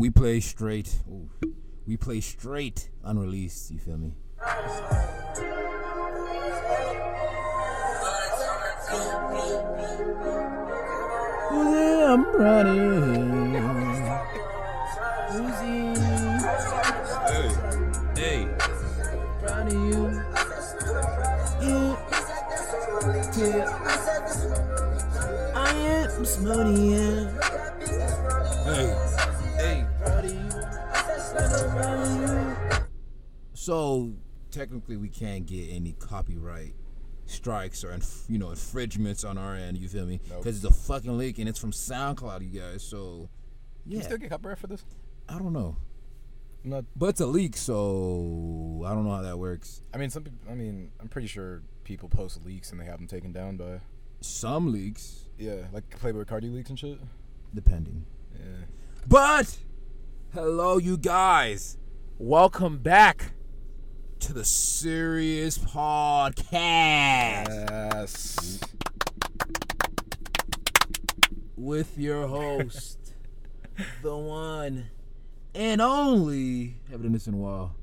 we play straight. Ooh, we play straight unreleased. You feel me? I'm running. Uzi. Hey, hey, proud of you. Yeah. Yeah. I am money. Yeah. Hey, So technically, we can't get any copyright strikes or inf- you know infringements on our end. You feel me? Nope. Because it's a fucking leak and it's from SoundCloud, you guys. So Can yeah, you still get copyright for this? I don't know, I'm not. but it's a leak, so I don't know how that works. I mean, some people. I mean, I'm pretty sure people post leaks and they have them taken down by. Some leaks, Yeah, like Playboi Carti leaks and shit. depending. Yeah. But hello, you guys. Welcome back to the Serious Podcast Yes. with your host, the one and only. Haven't done this in a while.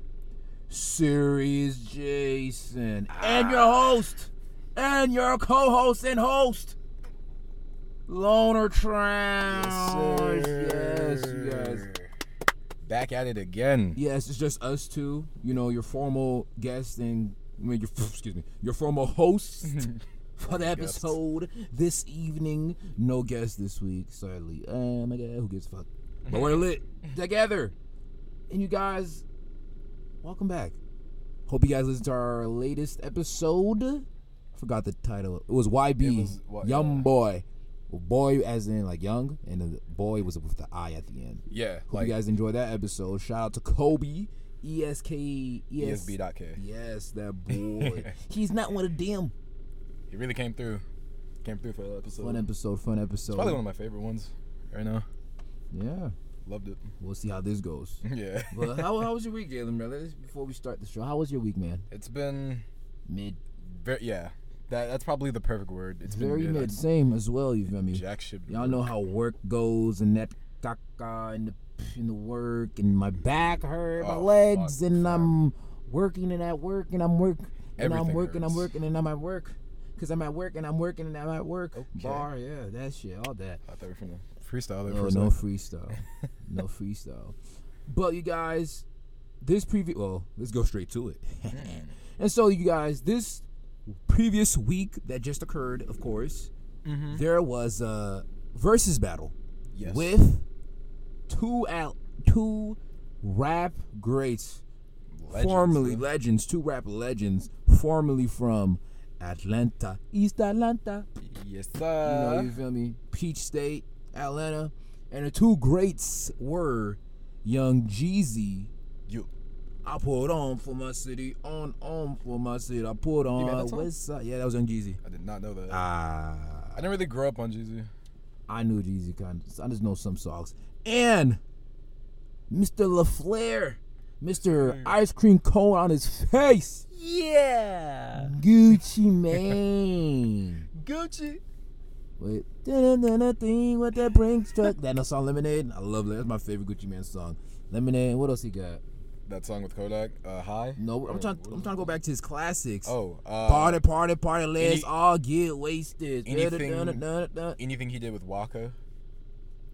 Serious Jason and your ah. host and your co-host and host, Loner Trounge. Yes, you guys. Back at it again. Yes, it's just us two. You know, your formal guest and I mean, your excuse me, your formal host for the episode this evening. No guest this week, sadly. Oh my god, who gives a fuck? But we're lit together, and you guys, welcome back. Hope you guys listened to our latest episode. Forgot the title. It was YB, It was what- Young yeah. Boy. Boy as in like young, and the boy was with the I at the end. Yeah. Hope Like you guys enjoyed that episode. Shout out to Kobe, E ESK, ES, ESB.K. Yes, that boy. He's not one of them. He really came through. Came through for that episode. Fun episode, fun episode. It's probably one of my favorite ones right now. yeah, Loved it. we'll see how this goes. yeah. well, how, how was your week, Galen, brother? Before we start the show, how was your week, man? It's been Mid. very yeah. That that's probably the perfect word. It's been very. I- mid. Same as well, you feel me? Jack shit. Y'all know how work goes and that caca and the, and the work and my back hurt, my Oh, legs, fuck, and fuck. I'm working and at work and I'm work and I'm Everything working, I'm working and I'm at work. Cause I'm at work and I'm working and I'm at work. Okay. Bar, yeah, that shit, all that. I thought we were finna freestyle there Oh, for no freestyle, no freestyle. But you guys, this previous, well, let's go straight to it. Mm. and so you guys, this previous week that just occurred, of course, Mm-hmm. there was a versus battle Yes. with two out two rap greats, Legends, formerly huh? legends, two rap legends, formerly from Atlanta, East Atlanta. Yes, sir. You know, you feel me? Peach State, Atlanta, and the two greats were Young Jeezy. I put on for my city, on on for my city. I put on song? West Side. Yeah, that was on Jeezy. I did not know that. Ah. I didn't really grow up on Jeezy. I knew Jeezy kind of. I just know some songs. And Mr. La Flare, Mr. Ice Cream Cone on his face. Yeah. Gucci Mane. Gucci. Wait, thing with that Brinks truck. That no song Lemonade. I love that. That's my favorite Gucci Mane song. Lemonade. What else he got? That song with Kodak. Uh, High. No, I'm Or trying. I'm trying to go back to his classics. Oh. Uh, party, party, party. Let's any- all get wasted. anything- Da-da-da-da-da-da. Anything he did with Waka.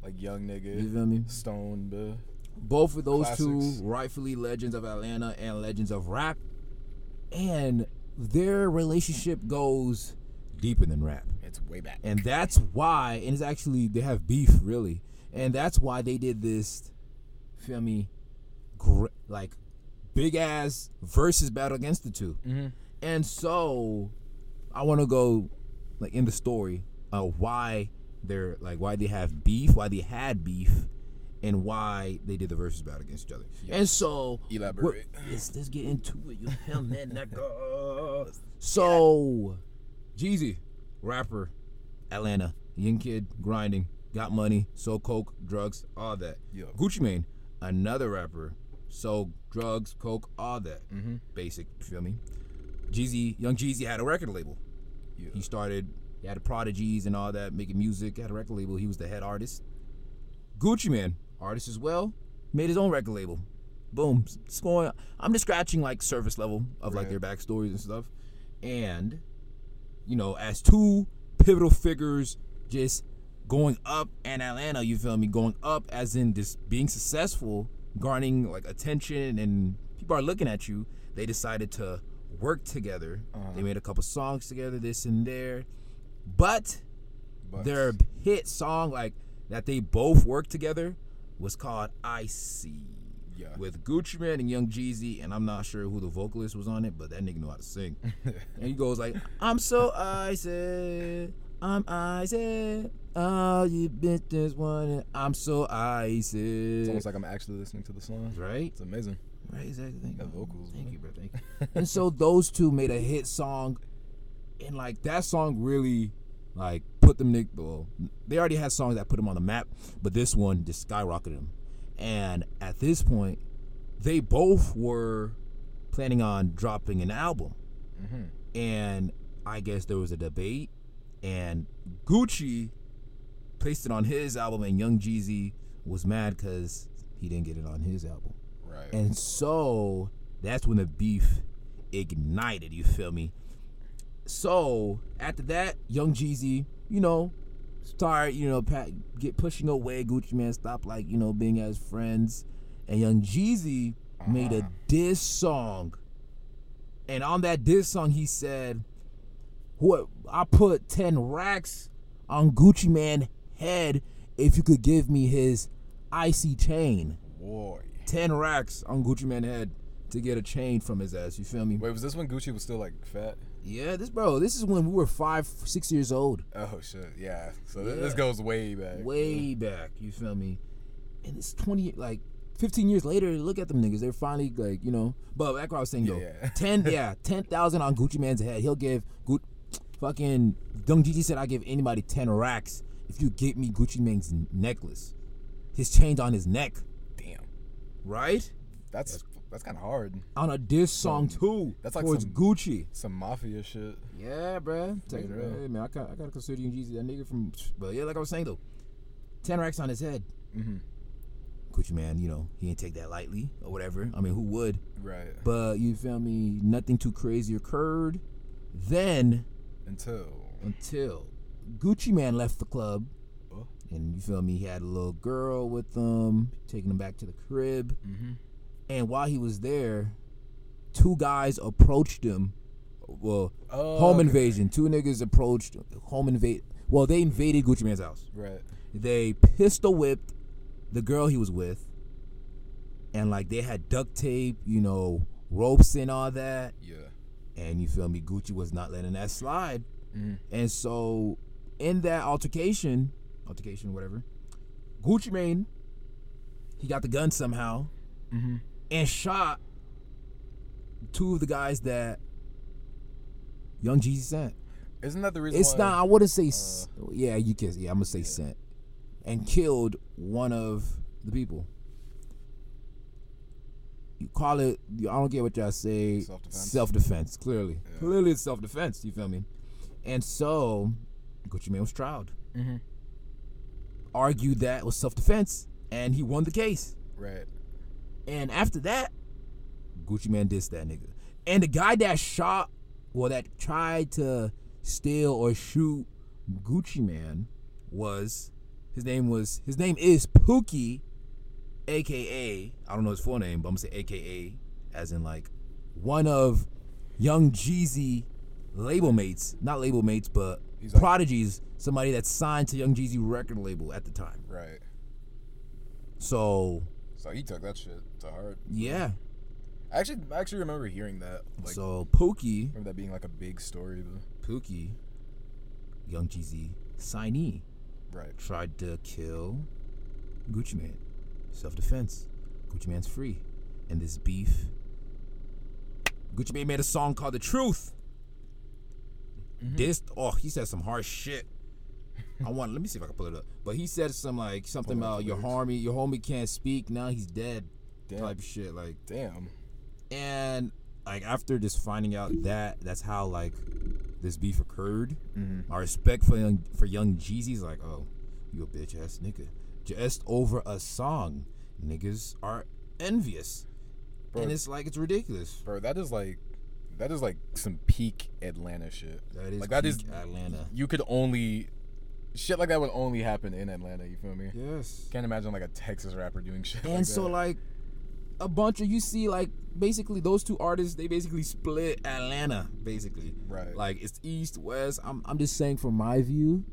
Like Young You Nigga. feel me? Stone, buh. Both of those two Classics. rightfully legends of Atlanta and legends of rap, and their relationship goes deeper than rap. It's way back. and that's why and it's actually they have beef really and that's why they did this feel me gr- like big ass versus battle against the 2 Mm-hmm. and so i want to go like in the story of why they're like why they have beef why they had beef and why they did the versus battle against each other and so Elaborate. let's, let's get into it you feel me nigga? so Jeezy, rapper, Atlanta, young kid, grinding, got money, sold coke, drugs, all that. Yo. Gucci Mane, another rapper, sold drugs, coke, all that. Mm-hmm. Basic, you feel me? Jeezy, young Jeezy had a record label. Yeah. He started, he had the prodigies and all that, making music, had a record label. He was the head artist. Gucci Mane, artist as well, made his own record label. Boom, it's going. I'm just scratching like surface level of like their backstories and stuff, and you know, as two pivotal figures, just going up in Atlanta. You feel me? Going up as in just being successful, garnering like attention, and people are looking at you. They decided to work together. They uh-huh. made a couple songs together, this and there, but But their hit song like that they both worked together was called Icy yeah, with Gucci Mane and Young Jeezy, and I'm not sure who the vocalist was on it, but that nigga knew how to sing. and he goes like, "I'm so icy, I'm icy, Oh, you bitches want it. I'm so icy." it's almost like I'm actually listening to the song. right, It's amazing. right, exactly. Thank vocals, Thank man. you, bro. Thank you. and so those two made a hit song, and like that song really like put them. Nick, well, they already had songs that put them on the map, but this one just skyrocketed them. And at this point, they both were planning on dropping an album, Mm-hmm. and I guess there was a debate, and Gucci placed it on his album, and Young Jeezy was mad because he didn't get it on his album. Right. And so that's when the beef ignited, you feel me? So after that, Young Jeezy, you know, start, you know, pat, get pushing away Gucci Mane, stop like, you know, being as friends. And Young Jeezy made a Uh-huh. diss song. And on that diss song, he said, What I put 10 racks on Gucci Mane head if you could give me his icy chain. Boy. 10 racks on Gucci Mane head to get a chain from his ass. You feel me? Wait, was this when Gucci was still like fat? Yeah, this bro, this is when we were five, six years old. Oh shit, yeah. So th- this goes way back. Way back. You feel me? And it's 20, like 15 years later, look at them niggas. They're finally like, you know. But like what I was saying, though. Yeah, yeah. 10, yeah, 10,000 on Gucci Mane's head. He'll give, fucking, Young Jeezy said, I give anybody 10 racks if you get me Gucci Mane's necklace. His chain's on his neck, Damn. right? That's that's kind of hard. On a diss song, too. that's like towards some- Gucci. Some mafia shit. Yeah, bruh. Take it, Straight hey, man, I gotta, I gotta consider you Jeezy, that nigga from. But yeah, like I was saying though, ten racks on his head. Mm-hmm. Gucci Mane, you know, he didn't take that lightly or whatever. I mean, who would? Right. But you feel me? Nothing too crazy occurred. Then Until. until Gucci Mane left the club, Oh. and you feel me? He had a little girl with him, taking him back to the crib. Mm-hmm. And while he was there, two guys approached him. Well, Oh, home okay. invasion. Two niggas approached home invade. Well, they invaded Gucci Mane's house. Right. They pistol whipped the girl he was with, and like they had duct tape, you know, ropes and all that. Yeah. And you feel me? Gucci was not letting that slide. Mm-hmm. And so, in that altercation, altercation, whatever, Gucci Mane, he got the gun somehow Mm-hmm. and shot two of the guys that Young Jeezy sent. Isn't that the reason? It's not. I wouldn't say. s yeah, you can. Yeah, I'm gonna say sent, and killed one of the people. You call it. I don't get what y'all say. Self-defense. Self defense. Clearly, Yeah. clearly it's self defense. You feel me? And so, Gucci Mane was tried. Mm-hmm. Argued that it was self defense, and he won the case. Right. And after that, Gucci Mane dissed that nigga. And the guy that shot, well, that tried to steal or shoot Gucci Mane was his name was his name is Pookie, aka I don't know his full name, but I'm gonna say aka as in like one of Young Jeezy label mates, not label mates, but like- prodigies, somebody that's signed to Young Jeezy record label at the time. Right. So So he took that shit to heart. yeah, I actually, I actually remember hearing that. Like, so Pookie remember that being like a big story. But, Pookie, Young Jeezy signee, right. tried to kill Gucci Mane. Self defense. Gucci Mane's free. And this beef. Gucci Mane made a song called The Truth. This oh, he said some harsh shit. I want let me see if I can pull it up. But he said some like something about your homie, your homie can't speak, now he's dead. Damn. Type of shit. Like Damn. and like after just finding out that that's how like this beef occurred, Mm-hmm. my respect for young for young Jeezy's like, oh, you a bitch ass nigga. Just over a song. niggas are envious, Bro. and it's like it's ridiculous. Bro, that is like that is like some peak Atlanta shit. That is like that is Atlanta. you could only shit like that would only happen in Atlanta, you feel me? Yes. Can't imagine like a Texas rapper doing shit And like so that. like a bunch of you see like basically those two artists they basically split Atlanta basically. Right. Like it's east west. I'm I'm just saying from my view,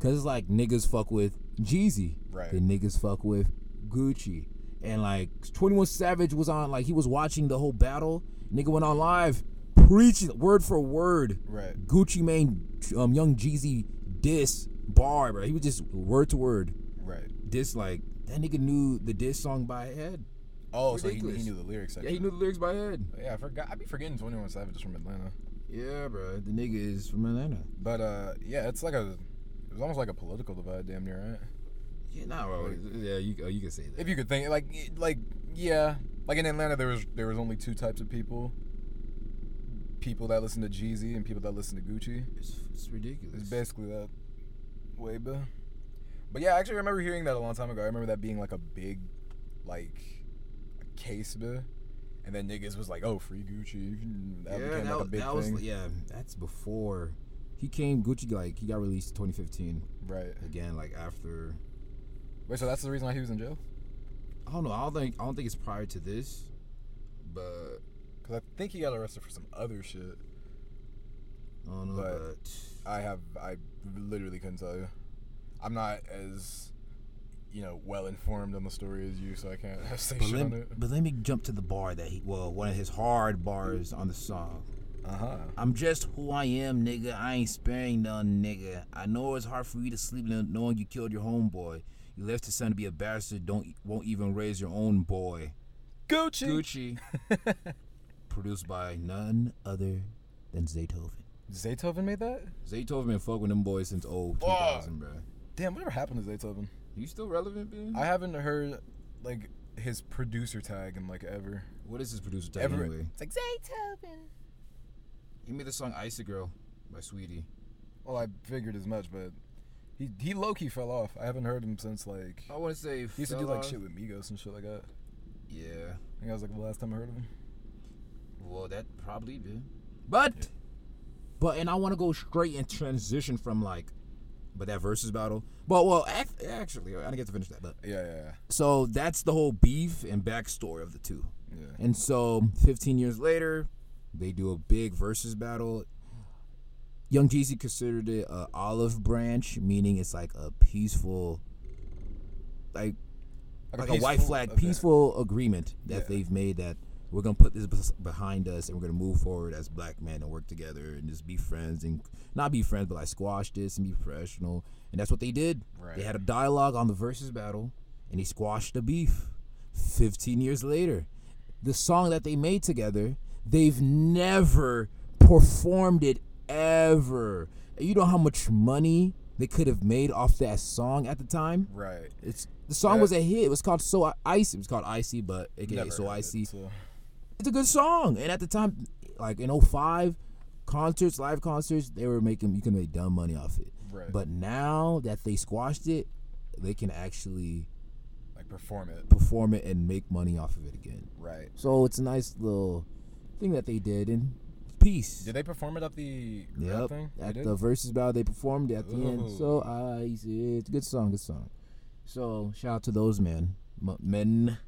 cause it's like niggas fuck with Jeezy. Right. The niggas fuck with Gucci. And like 21 Savage was on like he was watching the whole battle. Nigga went on live preaching word for word. Right. Gucci Mane um young Jeezy diss bar, bro. He was just word to word Right. diss like that nigga knew the diss song by head. Oh, so he, he knew the lyrics Yeah, he knew the lyrics by head. Yeah, I forgot. I'd be forgetting 21 Savage is from Atlanta. Yeah, bro. The nigga is from Atlanta. But uh, yeah, it's like a, it was almost like a political divide, damn near, right? Yeah, nah, bro. Yeah, you oh, you can say that. If you could think, like, like, yeah, like in Atlanta, there was there was only two types of people. People that listen to Jeezy and people that listen to Gucci. it's, it's ridiculous. It's basically that way, but. But yeah, I actually remember hearing that a long time ago. I remember that being like a big, like, case, bit. And then niggas was like, "Oh, free Gucci." That yeah, became that, like a big that thing. was yeah. That's before he came. Gucci like he got released in 2015. right. Again, like after Wait, so that's the reason why he was in jail? I don't know. I don't think I don't think it's prior to this, but Because I think he got arrested for some other shit. I don't know. But- But, I have, I literally couldn't tell you. I'm not as, you know, well informed on the story as you, so I can't say but, shit let, on it. but let me jump to the bar that he well one of his hard bars on the song. Uh huh. I'm just who I am, nigga. I ain't sparing none, nigga. I know it's hard for you to sleep knowing you killed your homeboy. You left his son to be a bastard. Don't won't even raise your own boy. Gucci. Gucci, produced by none other than Zaytoven. Zaytoven made that? Zaytoven been fucking them boys since old 2000, bro. Damn, whatever happened to Zaytoven? You still relevant, man? I haven't heard like his producer tag in like ever. what is his producer tag Ever. anyway? It's like Zaytoven. He made the song "Icy Girl" by Saweetie. Well, I figured as much, but he he low key fell off. I haven't heard him since like I want to say he used to do like off. shit with Migos and shit like that. Yeah. I think that was like the last time I heard of him. Well, that probably did. But, but, and I want to go straight and transition from like, but that versus battle. But well, ac- actually, I didn't get to finish that. But Yeah, yeah, so that's the whole beef and backstory of the two. yeah. yeah. And so, 15 years later, they do a big versus battle. Young Jeezy considered it a olive branch, meaning it's like a peaceful, like like a white flag, event. peaceful agreement that Yeah. they've made that we're gonna put this behind us and we're gonna move forward as black men and work together and just be friends and not be friends, but like squash this and be professional. And that's what they did. Right. They had a dialogue on the versus battle, and he squashed the beef. Fifteen years later, the song that they made together, they've never performed it ever. And you know how much money they could have made off that song at the time? Right. It's the song Yeah. was a hit. It was called So Icy. It was called Icy, but aka Never So of it, Icy. so- It's a good song. And at the time, like in 05, concerts, live concerts, they were making you can make dumb money off it. Right. But now that they squashed it, they can actually like perform it. perform it and make money off of it again. Right. So it's a nice little thing that they did and peace. Did they perform it at the Yep. thing? They At did? the versus battle, they performed it at the end. So I, it's a good song, good song. So shout out to those men, M- men,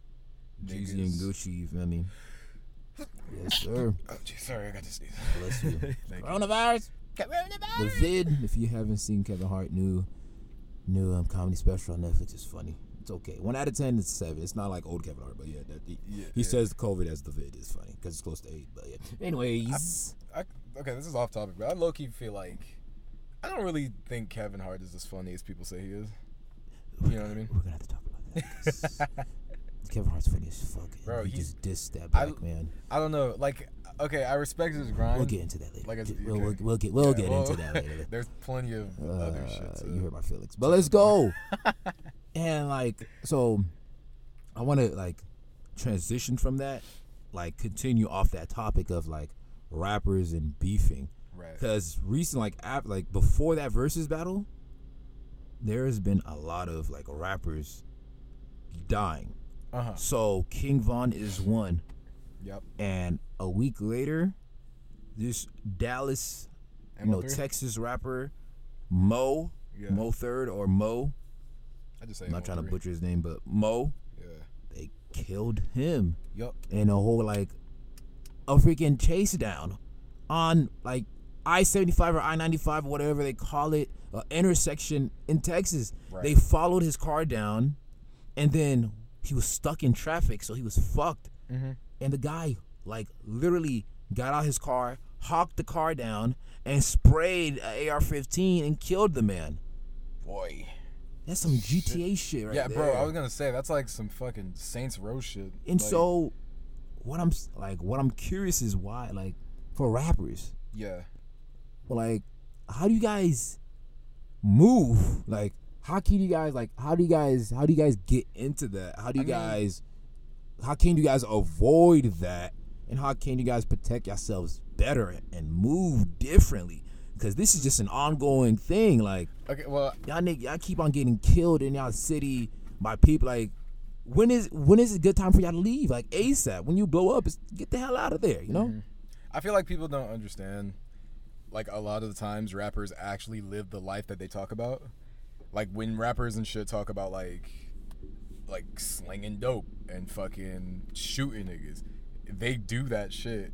Jeezy and. Gucci. You feel me? Yes, sir. Oh, geez, sorry, I got to sneeze. Bless you. Thank you. Coronavirus. The vid. If you haven't seen Kevin Hart new, new um, comedy special on Netflix, it's funny. It's okay. One out of ten, it's seven. It's not like old Kevin Hart, but yeah, that, he, Yeah, he yeah. says COVID as the vid is funny because it's close to eight. But yeah. Anyways, I, okay, this is off topic, but I low key feel like I don't really think Kevin Hart is as funny as people say he is. You know what I mean? we're gonna have to talk about that. Kevin Hart's funny as fuck. Bro, he just dissed that I- black man. I don't know. Like, okay, I respect his grind. We'll get into that later. Like I we'll, okay. we'll, we'll get we'll Yeah, get well, into that later. There's plenty of other Uh, shit. So. You hurt my feelings, but let's go. and like, so I want to like transition from that, like continue off that topic of like rappers and beefing, right. because recent like ap- like before that versus battle, there has been a lot of like rappers dying, Uh huh. So King Von is one, Yep. and a week later, this Dallas, you know, Texas rapper, Mo, Yeah. Mo Third or Mo. I just say. I'm not trying to butcher his name, but Mo. Yeah. They killed him Yup. in a whole like a freaking chase down on like I seventy five or I ninety five or whatever they call it, uh, intersection in Texas. Right. They followed his car down, and then he was stuck in traffic, so he was fucked. Mm-hmm. And the guy like literally got out his car, hawked the car down, and sprayed a AR fifteen and killed the man. Boy. That's some GTA shit right there. yeah, there. bro. I was gonna say that's like some fucking Saints Row shit. And Like, so, what I'm like, what I'm curious is why, like, for rappers, Yeah. like, how do you guys move? Like, how can you guys, like, how do you guys, how do you guys get into that? How do you I mean- guys, how can you guys avoid that? And how can you guys protect yourselves better and move differently? Because this is just an ongoing thing. Like, Okay. Well, y'all nigg- y'all keep on getting killed in y'all city by people like when is when is a good time for y'all to leave like asap when you blow up it's, get the hell out of there you know mm-hmm. I feel like people don't understand. Like a lot of the times, rappers actually live the life that they talk about. Like when rappers and shit talk about like, like slinging dope and fucking shooting niggas, they do that shit.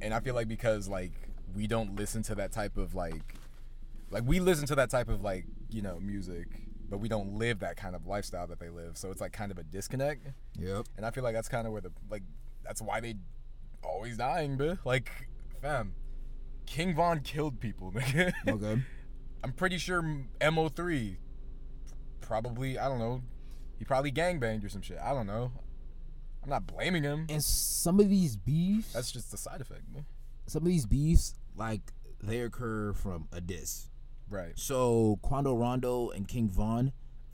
And I feel like because like we don't listen to that type of like, like we listen to that type of like you know music, but we don't live that kind of lifestyle that they live. So it's like kind of a disconnect. yep And I feel like that's kind of where the like that's why they always dying, bruh. Like, fam, King Von killed people, nigga. okay I'm pretty sure MO3 probably I don't know. He probably gangbanged or some shit. I don't know. I'm not blaming him. and some of these beefs That's just the side effect, man. some of these beefs like they occur from a diss Right. so quando rondo and king von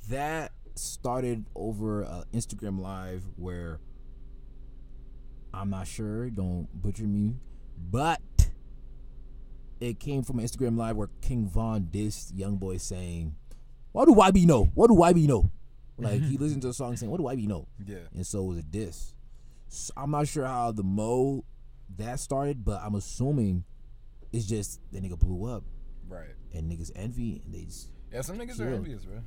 that started over uh, instagram live where i'm not sure don't butcher me but it came from an instagram live where king von dissed young boy saying what do yb know what do yb know like he listened to a song saying what do yb know Yeah. and so it was a diss. So I'm not sure how the mo that started, but I'm assuming it's just the nigga blew up Right. and niggas envy and they just Yeah, some niggas are envious, bro.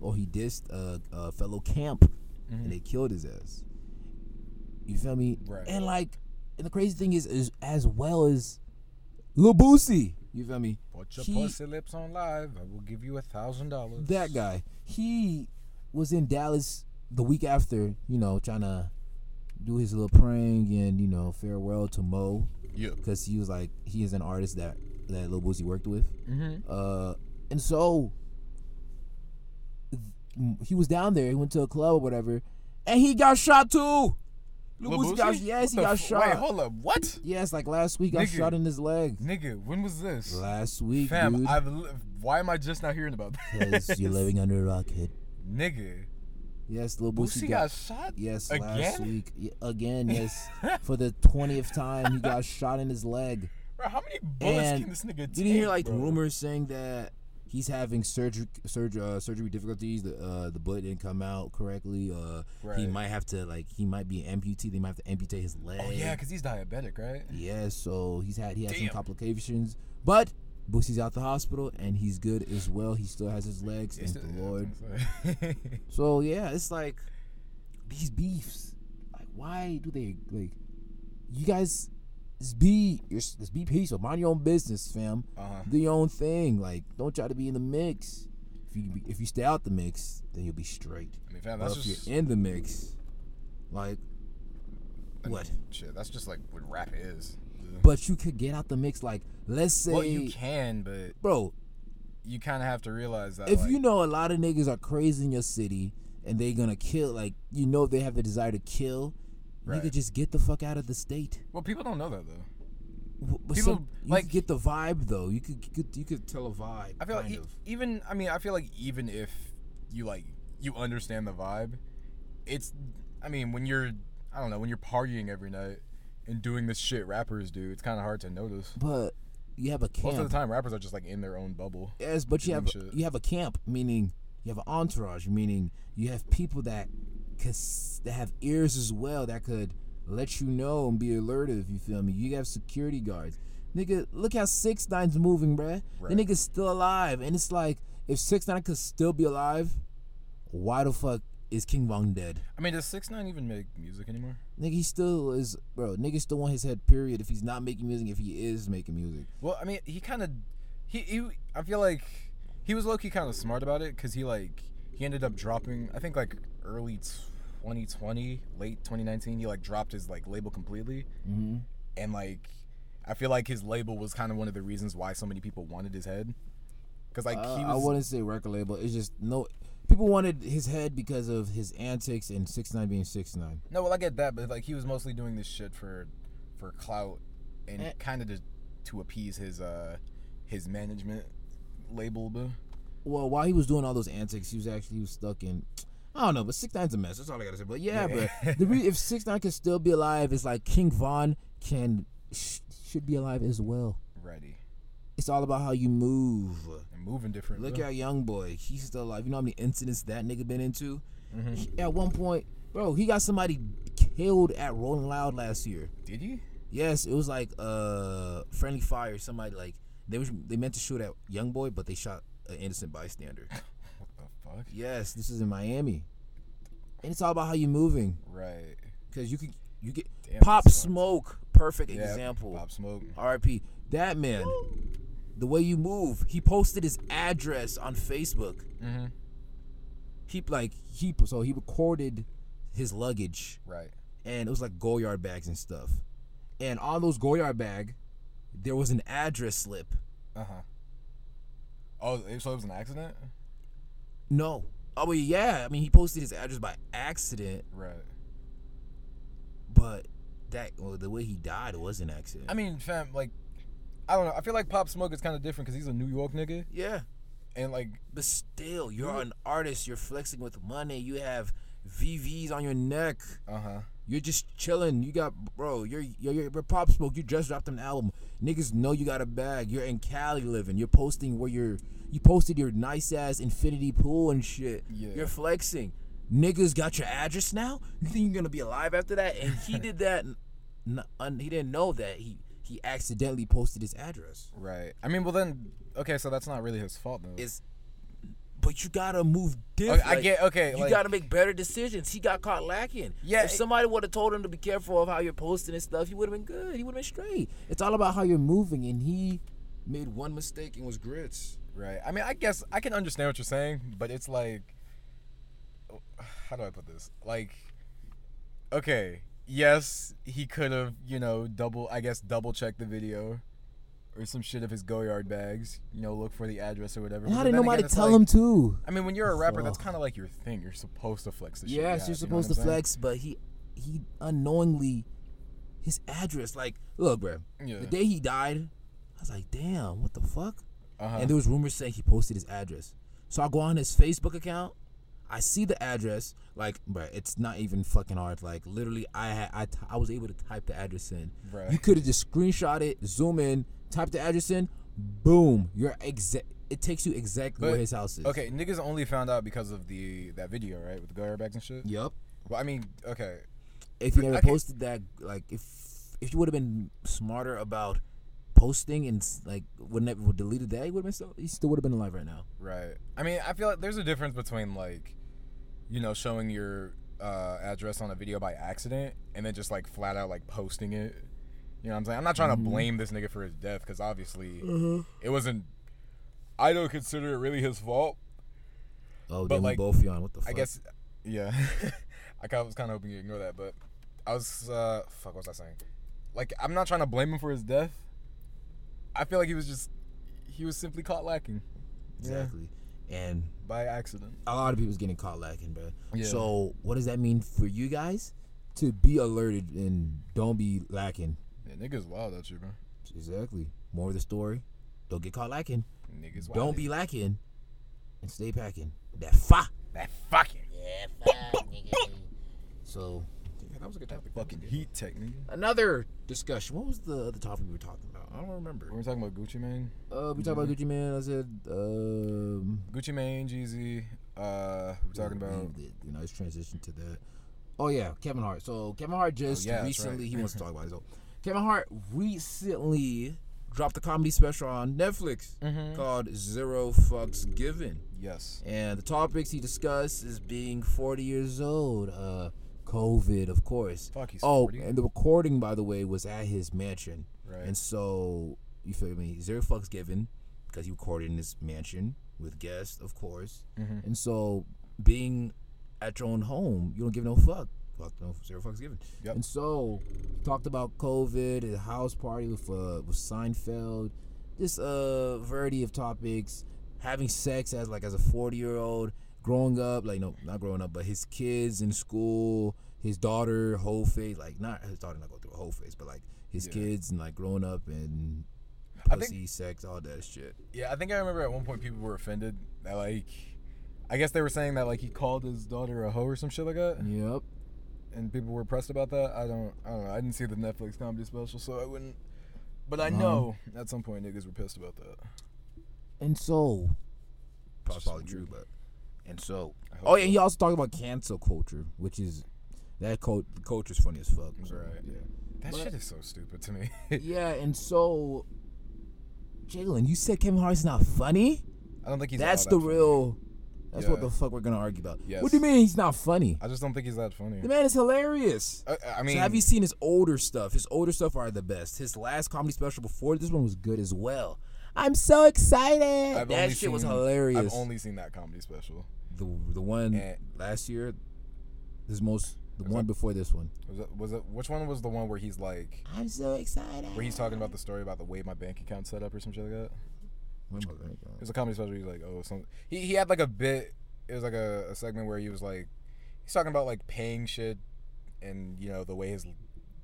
or he dissed a, a fellow camp Mhm. and they killed his ass. You feel me? Right. And like, and the crazy thing is, is as well as Lil Boosie. You feel me? Put your He- pussy lips on live. I will give you a thousand dollars. That guy. He was in Dallas the week after, you know, trying to do his little prank and you know farewell to Mo. Yeah. because he was like he is an artist that that Lil Boosie worked with. Mm-hmm. Uh, and so th- he was down there. He went to a club or whatever, and he got shot too. Lil, Boosie, got yes, he What the got f- shot. Wait, hold up. What? yes, like last week, got Nigga. shot in his leg. Nigga, when was this? Last week, Fam, dude. I've li- why am I just not hearing about this? Because you're living under a rock, kid. Nigga, Yes, Lil Boosie, Boosie got, got shot yes again. last week. Again, yes, for the twentieth time, he got shot in his leg. Bro, how many bullets And can this nigga take? Did you hear like bro? rumors saying that he's having surgery surgery uh, surgery difficulties? The uh, the bullet didn't come out correctly. Uh, he might have to like he might be an amputee. They might have to amputate his leg. Oh yeah, cause he's diabetic, right? yeah. So he's had he had some complications, but Boosie's out the hospital and he's good as well. He still has his legs. Thank the yeah, Lord. was gonna say. So yeah, it's like these beefs. Like, why do they like? You guys, just be your, just be peaceful. Mind your own business, fam. uh-huh. Do your own thing. Like, don't try to be in the mix. If you be- if you stay out the mix, then you'll be straight. I mean, fam, But that's if just you're in the mix, like, I mean, what? Shit, that's just like what rap is. But you could get out the mix. Like, let's say, well, you can, but bro, you kind of have to realize that. if like, you know a lot of niggas are crazy in your city and they're gonna kill, like, you know they have the desire to kill, you Right. could just get the fuck out of the state. well, people don't know that though. But People, some, you like- could get the vibe though. You could get, you could tell a vibe. I feel like e- even I mean I feel like even if you like you understand the vibe, it's I mean when you're I don't know when you're partying every night and doing this shit rappers do, it's kind of hard to notice. But you have a camp. Most of the time, rappers are just like in their own bubble. Yes, but you have shit. you have a camp, meaning you have an entourage, meaning you have people that cause that have ears as well that could let you know and be alerted. If you feel me, you have security guards. Nigga, look how Six Nine's moving, bruh. Right. The nigga's still alive, and it's like if Six Nine could still be alive, why the fuck is King Von dead? I mean, does Six Nine even make music anymore? Nigga, he still is, bro. Nigga still on his head. Period. If he's not making music, if he is making music, Well, I mean, he kind of, he, he, I feel like he was low key kind of smart about it because he like he ended up dropping. I think like early 2020, late 2019, he like dropped his like label completely, mm-hmm. and like I feel like his label was kind of one of the reasons why so many people wanted his head. Cause like Uh, he I wouldn't say record label. It's just no. People wanted his head because of his antics and Six Nine being Six Nine. no, well I get that, but like he was mostly doing this shit for, for clout, and Eh. kind of to, to appease his uh, his management label, but. Well, while he was doing all those antics, he was actually he was stuck in. I don't know, but Six Nine's a mess. That's all I gotta say. But yeah, Yeah. bro. The re- if Six Nine can still be alive, it's like King Von can sh- should be alive as well. Ready It's all about how you move. and moving different. Look bro. at young boy. He's still alive. You know how many incidents that nigga been into? Mhm. He- at one point, bro, he got somebody killed at Rolling Loud last year. Did you? Yes, it was like uh friendly fire. Somebody like they was they meant to shoot at young boy, but they shot an innocent bystander. What the fuck? yes, this is in Miami, and it's all about how you moving. Right. Cause you can you get Damn, Pop. Smoke, perfect Yeah, example. Pop Smoke. R.I.P. That man, the way you move. He posted his address on Facebook. Mm-hmm. He like he so he recorded his luggage, Right. and it was like Goyard bags and stuff. And on those Goyard bag, there was an address slip. Uh huh. Oh, so it was an accident. No. Oh well, yeah. I mean, he posted his address by accident, Right. but that well, the way he died was an accident. I mean, fam, like, I don't know. I feel like Pop Smoke is kind of different because he's a New York nigga, yeah. and like, But still, you're an artist. You're flexing with money. You have VVs on your neck. uh huh. You're just chilling. You got, bro. You're you're, you're, you're pop smoke. You just dropped an album. Niggas know you got a bag. You're in Cali living. You're posting where you're. You posted your nice ass infinity pool and shit. Yeah. You're flexing. Niggas got your address now. You think you're gonna be alive after that? And he did that. n- n- un- he didn't know that he he accidentally posted his address. Right. I mean, well then, okay, so that's not really his fault though. It's, but you gotta move Okay, different. I get okay. You like, gotta make better decisions. He got caught lacking. Yeah, If somebody would have told him to be careful of how you're posting and stuff, he would have been good. He would have been straight. It's all about how you're moving, and he made one mistake and was grits. Right. I mean, I guess I can understand what you're saying, but it's like, how do I put this? Like, okay, yes, he could have, you know, double, I guess, double check the video or some shit of his Goyard bags, you know, look for the address or whatever. But did nobody again, tell like- him to? I mean, when you're a rapper, that's kind of like your thing. You're supposed to flex the shit. Yes, you you're have, you know supposed to flex, but he he unknowingly his address. Like, look, bro. Yeah. The day he died, I was like, damn, what the fuck? Uh-huh. and there was rumors saying he posted his address. So I go on his Facebook account. I see the address. Like, bruh, it's not even fucking hard. Like, literally, I had I, t- I was able to type the address in. Right. You could have just screenshot it, zoom in, type the address in, boom. You're exact. It takes you exactly But- where his house is. Okay, niggas only found out because of the that video, right, with the Goyard bags and shit. Yep. Well, I mean, okay, If you never posted that, like, if if you would have been smarter about posting and like would never would deleted that, he would have been still he still would have been alive right now. Right. I mean, I feel like there's a difference between like, you know, showing your uh, address on a video by accident and then just like flat out like posting it. You know what I'm saying? I'm not trying Mm-hmm. to blame this nigga for his death because obviously it wasn't. I don't consider it really his fault. Oh, But, like, both yawn. What the fuck? I guess, yeah. I kinda was kind of hoping you ignore that, but I was uh, fuck. What was I saying? Like, I'm not trying to blame him for his death. I feel like he was just he was simply caught lacking. Yeah. exactly. And By accident. a lot of people's getting caught lacking, bro. Yeah. So what does that mean for you guys? To be alerted and don't be lacking. Yeah, niggas wild at you, bro. Exactly. More of the story. Don't get caught lacking. Niggas wild. Don't be lacking. And stay packing. That fa. that fucking. Yeah. So Yeah, that was a good topic. Fucking heat tech, nigga. another discussion. What was the other topic we were talking about? I don't remember. We were talking about Gucci Mane. Uh, we talked about Gucci Mane. I said, um, Gucci Mane, Jeezy. Uh, we're talking Yeah, about. the, the nice transition to that. Oh yeah, Kevin Hart. So Kevin Hart just yeah, recently right. he wants to talk about it. So Kevin Hart recently dropped a comedy special on Netflix Mhm. called Zero Fucks Given. Yes. And the topics he discussed is being 40 years old, uh, COVID, of course. Fuck, he's oh, 40. and the recording, by the way, was at his mansion. Right. And so, you feel me? Zero fucks given because he recorded in his mansion with guests, of course. Mhm. And so, being at your own home, you don't give no fuck. Fuck no, zero fucks given. Yep. And so, talked about COVID, a house party with uh, with Seinfeld, just a variety of topics. Having sex as like as a forty year old, growing up, like no, not growing up, but his kids in school, his daughter, whole phase, like not his daughter not go through a whole phase, but like his Yeah. kids and like growing up and I think- pussy, sex, all that shit. Yeah, I think I remember at one point people were offended that like, I guess they were saying that like he called his daughter a hoe or some shit like that, Yep. and people were pressed about that. I don't, I don't know. I didn't see the Netflix comedy special, so I wouldn't. But I Um, know at some point niggas were pissed about that. And so, probably weird. true, but and so, oh yeah, so. he also talked about cancel culture, which is that cult the culture's funny as fuck. so, Right. Yeah. That But- shit is so stupid to me. yeah, and so, Jalen, you said Kevin Hart's not funny. I don't think he's. That's the that funny. real. That's what the fuck we're gonna argue about. Yes. What do you mean he's not funny? I just don't think he's that funny. The man is hilarious. Uh, uh, I, I mean, so have you seen his older stuff? His older stuff are the best. His last comedy special before this one was good as well. I'm so excited. I've that shit was hilarious. I've only seen that comedy special. The the one Eh. last year, his most the one that- before this one. Was it? Was it? Which one was the one where he's like, I'm so excited. where he's talking about the story about the way my bank account set up or some shit like that? When was that? It was a comedy special. He's like, oh, some. He he had like a bit. It was like a, a segment where he was like, he's talking about like paying shit, and you know the way his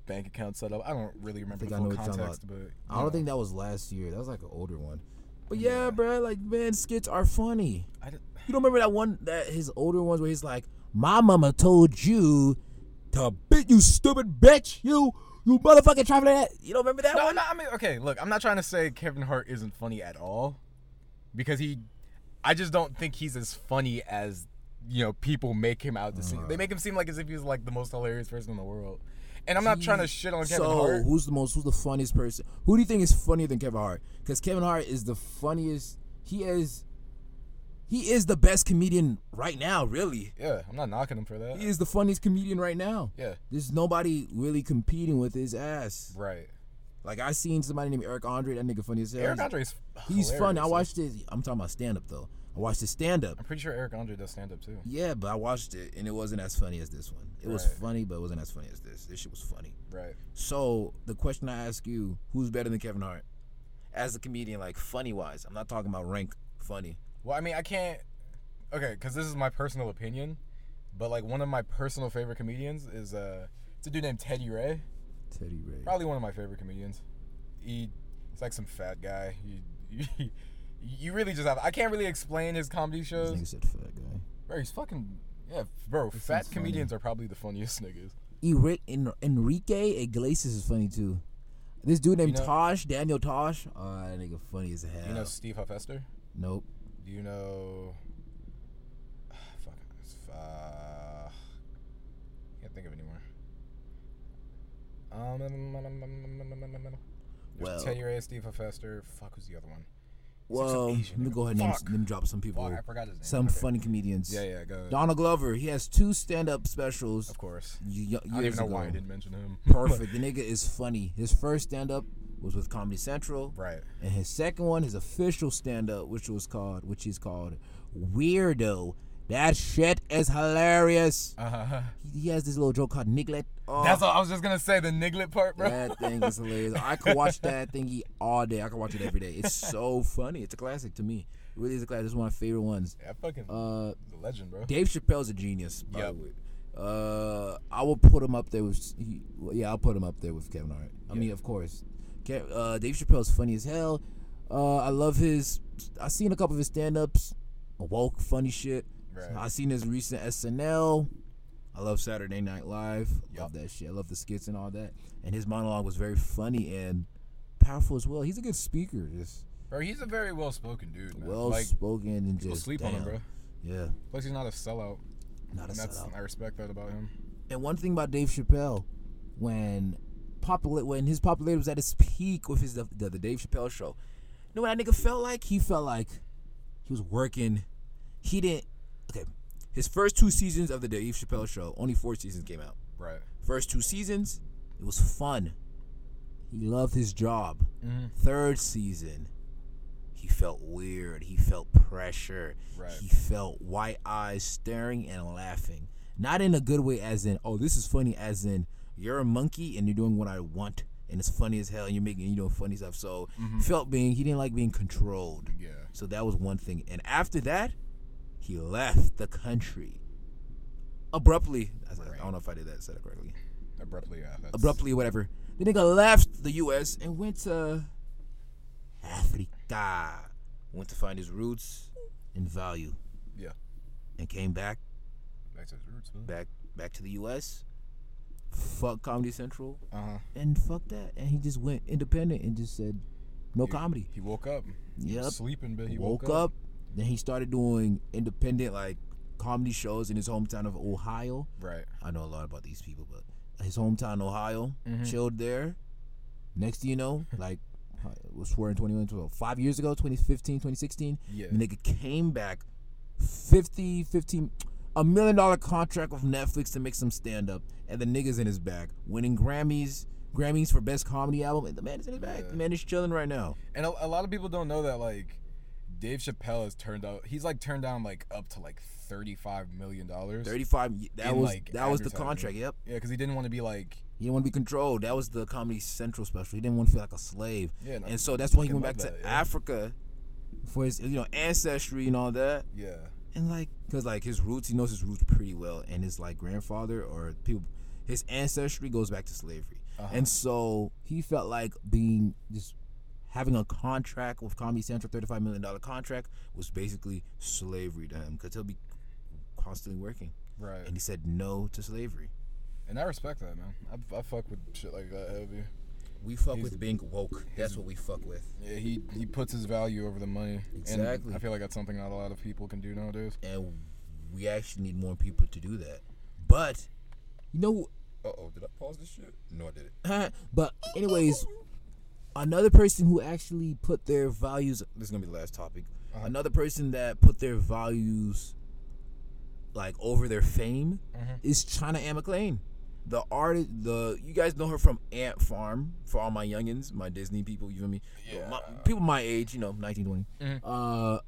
bank account set up. I don't really remember think the full know what you're talking context, but I don't think that was last year. That was like an older one. But yeah, bruh, like man, skits are funny. I didn't, You don't remember that one that his older ones where he's like, "My mama told you to beat you, stupid bitch, you you motherfucking traveling." That you don't remember that No, one? no, I mean, okay, look, I'm not trying to say Kevin Hart isn't funny at all, because he, I just don't think he's as funny as you know people make him out to seem. Uh. They make him seem like as if he's like the most hilarious person in the world, and I'm not trying to shit on Kevin so, Hart. who's the most? Who's the funniest person? Who do you think is funnier than Kevin Hart? Because Kevin Hart is the funniest. He is. He is the best comedian right now. Really, Yeah, I'm not knocking him for that. he is the funniest comedian right now. Yeah, There's nobody really competing with his ass. right. Like I seen somebody named Eric Andre. That nigga funny as hell. Eric Andre's He's funny. I watched it. I'm talking about stand up though. I watched his stand up. I'm pretty sure Eric Andre does stand up too. Yeah, but I watched it and it wasn't as funny as this one. It was funny, but it wasn't as funny as this. This shit was funny. Right. So the question I ask you, who's better than Kevin Hart? As a comedian, like funny wise. I'm not talking about rank funny. Well, I mean, I can't. Okay, because this is my personal opinion, but like one of my personal favorite comedians is uh, it's a dude named Teddy Ray. Teddy Ray. Probably one of my favorite comedians. He, he's like some fat guy. You, you, you really just have. I can't really explain his comedy This shows. nigga said fat guy. Bro, he's fucking. Yeah, bro. This fat is funny. comedians are probably the funniest niggas. Eric, En- Enrique Iglesias is funny too. This dude named You know- Tosh, Daniel Tosh. Oh, that nigga funny as hell. You know Steve Hofstetter? nope. Do you know? Fuck. Uh, can't think of anymore. Um, Well- Teddy Ray, Steve Hofstetter. Fuck, who's the other one? It's like some Well, let me go ahead and name, let me drop some people. Fuck, I forgot his name. Some Okay. funny comedians. Yeah, yeah, go. ahead. Donald Glover, he has two stand-up specials Of course. y- y- I don't even know ago. why I didn't mention him. Perfect. the nigga is funny. His first stand-up was with Comedy Central, right. and his second one, his official stand-up, which was called, which is called Weirdo. That shit is hilarious. Uh-huh. He, he has this little joke called Niglet. Oh, That's all I was just gonna say. The niglet part, bro. that thing is hilarious. I could watch that thingy all day. I could watch it every day. It's so funny. It's a classic to me. It really is a classic. It's one of my favorite ones. Yeah, fucking. Uh, a legend, bro. Dave Chappelle's a genius. By Yep. the way. Uh, I will put him up there with. He, well, yeah, I'll put him up there with Kevin Hart. I Yeah. mean, of course, Ke- uh, Dave Chappelle's funny as hell. Uh, I love his. I seen a couple of his stand-ups, woke funny shit. Right. I seen his recent SNL. I love Saturday Night Live. Yup. Love that shit. I love the skits and all that. And his monologue was very funny and powerful as well. He's a good speaker. Just Bro, he's a very well-spoken dude, man. well like spoken and just sleep on him, bro. Yeah, Plus, he's not a sellout. not a and that's sellout. I respect that about him. And one thing about Dave Chappelle, when popular when his popularity was at its peak with his the, the, the Dave Chappelle show, you know what that nigga felt like? He felt like he was working. He didn't. Okay, his first two seasons of the Dave Chappelle show, only four seasons came out. Right. First two seasons, it was fun. He loved his job. Mm-hmm. Third season, he felt weird. He felt pressure. Right. He felt white eyes staring and laughing. Not in a good way, as in, oh, this is funny, as in, you're a monkey and you're doing what I want, and it's funny as hell, and you're making, you know funny stuff. So, felt being, he didn't like being controlled. Yeah. So, that was one thing. And after that, he left the country. Abruptly, I, said- I don't know if I did that, said it correctly Abruptly, yeah. That's, abruptly, whatever. The nigga left the U.S. and went to Africa. Went to find his roots and value, Yeah. and came back, Back to his roots, man. back, back to the U.S. Fuck Comedy Central Uh huh. and fuck that, and he just went independent and just said, no comedy. He woke up. He Yep. sleeping, but he woke, up. Then he started doing independent like comedy shows in his hometown of Ohio. Right. I know a lot about these people, but his hometown, Ohio, Mhm. chilled there. Next thing you know, like, was swear in 21, 12, five years ago, 2015, 2016, Yeah. the nigga came back 50, 15, a million dollar contract with Netflix to make some stand up, and the nigga's in his back winning Grammys, Grammys for best comedy album, and the man is in his. Yeah. The man is chilling right now. And a, a lot of people don't know that like Dave Chappelle has turned out. He's like turned down like up to like thirty-five million dollars. 35, that was like, that was the contract, yep. Yeah, because he didn't want to be like. He didn't want to be controlled. That was the Comedy Central special. He didn't want to feel like a slave. Yeah, no, and so that's why he went back love to yeah. Africa for his you know ancestry and all that. Yeah. And like, cause like his roots, he knows his roots pretty well, and his like grandfather or people, his ancestry goes back to slavery, Uh-huh. and so he felt like being just having a contract with Comedy Central, thirty-five million dollar contract, was basically slavery to him, cause he'll be constantly working, Right. and he said no to slavery. And I respect that, man. I, I fuck with shit like that heavy. We fuck He's- with being woke. That's what we fuck with. Yeah, he he puts his value over the money. Exactly. And I feel like that's something not a lot of people can do nowadays. and we actually need more people to do that. But you know, Uh oh, did I pause this shit? No, I didn't. but anyways, another person who actually put their values. This is gonna be the last topic. Uh-huh. Another person that put their values like over their fame Mhm. is China Anne McClain. The artist, the you guys know her from Ant Farm for all my youngins, my Disney people. You feel me? Yeah. My, people my age, you know, 1920. Mhm. Uh,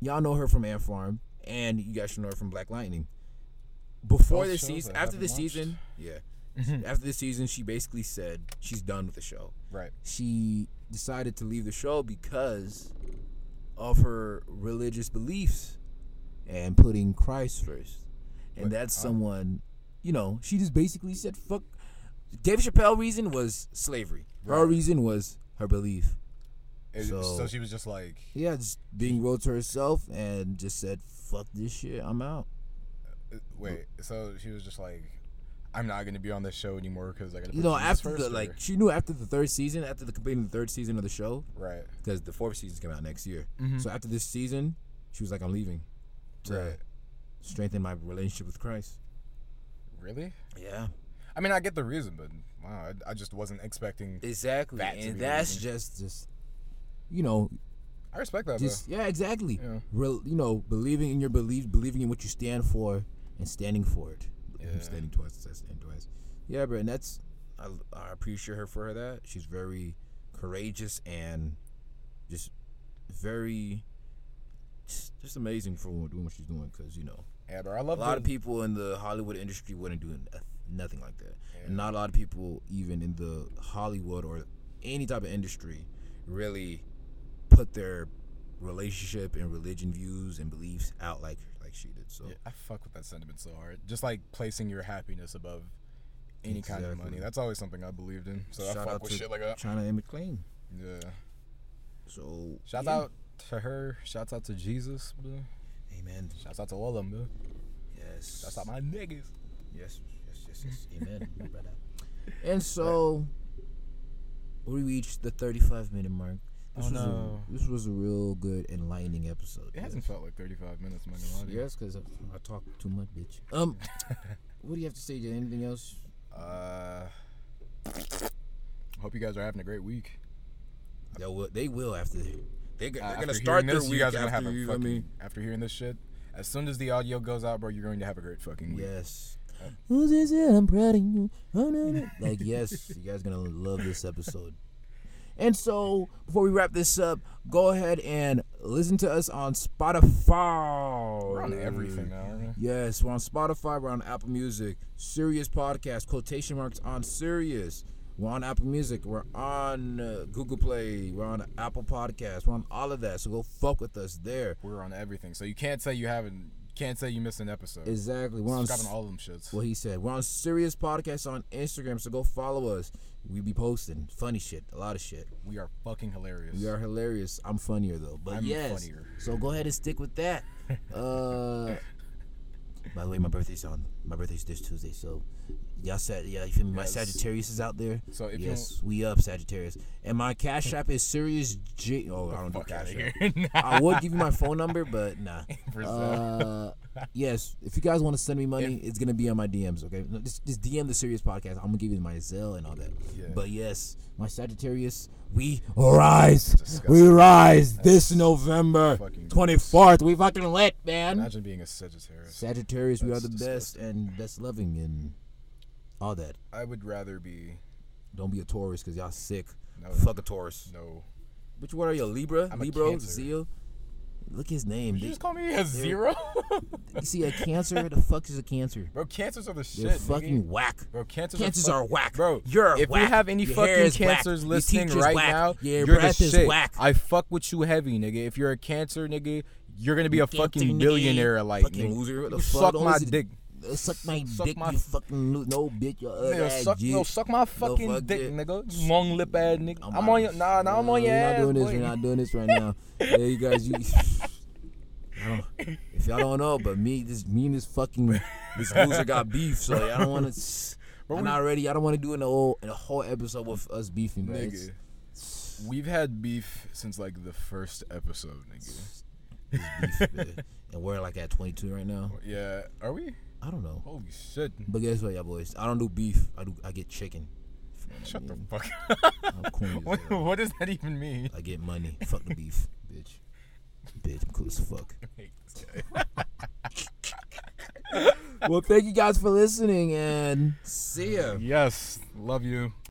y'all know her from Ant Farm, and you guys should know her from Black Lightning. Before Both this season, after watched. season, yeah, Mhm. after this season, she basically said she's done with the show. Right. She decided to leave the show because of her religious beliefs and putting Christ first. And that's huh? someone, you know, she just basically said, fuck. David Chappelle reason was slavery. Her reason was her belief. So- so she was just like, Yeah, just being real to herself and just said, fuck this shit, I'm out. uh, wait. So she was just like, I'm not gonna be on this show anymore because I gotta. You know, after first," the, or- like, she knew after the third season, after the completing the third season of the show, Right. because the fourth season's coming out next year. Mhm. So after this season, she was like, I'm leaving to Right. strengthen my relationship with Christ. Really? Yeah, I mean, I get the reason, but wow, I, I just wasn't expecting. exactly, That and the that's just just you know I respect that. just yeah exactly. Yeah. Real, you know, believing in your belief, believing in what you stand for, and standing for it. Yeah. standing twice, stand twice. Yeah, bro, and that's I, I appreciate her for that. She's very courageous and just very just, just amazing for doing what she's doing. Because you know. Yeah, bro. I a love a lot the, of people in the Hollywood industry wouldn't do nothing like that, Yeah. and not a lot of people even in the Hollywood or any type of industry really put their relationship and religion views and beliefs out like like she did. So Yeah, I fuck with that sentiment so hard. Just like placing your happiness above any kind of money. That's always something I believed in. So I fuck out with to shit like that. China Anne McClain. Yeah. So Shout yeah. out to her. Shouts out to Jesus, bro. Amen. Shouts out to all of them, bro. Yes. Shouts out my niggas. Yes, yes, yes, yes. Amen, brother. And so we reached the 35 minute mark. This Oh was no. a, this was a real good enlightening episode. It hasn't felt like 35 minutes, I'm not gonna lie to you. Yes, because I, I talk too much, bitch. Um, what do you have to say? Jay? Anything else? Uh, hope you guys are having a great week. They will. They will after they. They're, Uh, they're after gonna start their this, week you guys are gonna have a you. know I fucking, mean, after hearing this shit. As soon as the audio goes out, bro, you're going to have a great fucking week. yes. Uh, Who's this? I'm proud of you. Oh, like yes, you guys are gonna love this episode. And so, before we wrap this up, go ahead and listen to us on Spotify. We're on everything now, aren't? Yes, we're on Spotify. We're on Apple Music. Serious Podcast, quotation marks on Serious. We're on Apple Music. We're on uh, Google Play. We're on Apple Podcasts. We're on all of that. So go fuck with us there. We're on everything. So you can't say you haven't, can't say you missed an episode. Exactly. We're on all of them shits. what he said. We're on Serious Podcast on Instagram. So go follow us. We be posting funny shit, a lot of shit. We are fucking hilarious. We are hilarious. I'm funnier though, but I'm yes. funnier. So go ahead and stick with that. Uh, by the way, my birthday's on. My birthday's this Tuesday, so y'all said yeah. You feel me? My Yes. Sagittarius is out there. So if yes, we up Sagittarius, and my cash app is Serious J. Oh, I don't do cash app. I would give you my phone number, but nah. Uh, yes, if you guys want to send me money, it's gonna be on my DMs. Okay, no, just, just DM the Serious Podcast. I'm gonna give you my Zelle and all that. Yeah. But yes, my Sagittarius, we rise, Disgusting. we rise this November twenty fourth. We fucking lit, man. Imagine being a Sagittarius. Sagittarius, we are That's the best and best loving and all that. I would rather be Don't be a Taurus because y'all sick. no, Fuck a Taurus. no. Which one are you? a Libra, I'm Libra. Zeo. Look his name. Did you They- just call me a zero? you see a Cancer? the fuck is a Cancer? Bro, cancers are the shit. They're nigga. fucking whack. Bro, cancers, Cancers are, are whack. Bro, You're if whack. we have any Your fucking whack. cancers Your listening right whack. now, Your you're breath the is shit. whack. I fuck with you heavy, nigga. If you're a cancer, nigga, you're gonna be a fucking nigga. billionaire, like Fucking nigga. loser. What the You fuck? my dick. Uh, suck my Suck dick, my you fucking lo- no bitch. You ugly Nigga, ass suck, no, suck my fucking fuck dick, it. nigga. You long lip ass nigga. I'm I'm, on your nah, nah, I'm on your we're ass. not doing this. We're not doing this right now. hey, you guys, you. I don't, if y'all don't know, but me, this me and this fucking this loser got beef, so I don't want to. I'm not ready. I don't want to do an whole a whole episode with us beefing, bro. Nigga, we've had beef since like the first episode, nigga. Beef, and we're like at 22 right now. Yeah, are we? I don't know, Holy shit! but guess what, y'all boys? I don't do beef. I do. I get chicken. Shut the fuck. Corny what, what does that even mean? I get money. Fuck the beef, bitch. Bitch, I'm cool as fuck. well, thank you guys for listening and see ya. Yes, love you.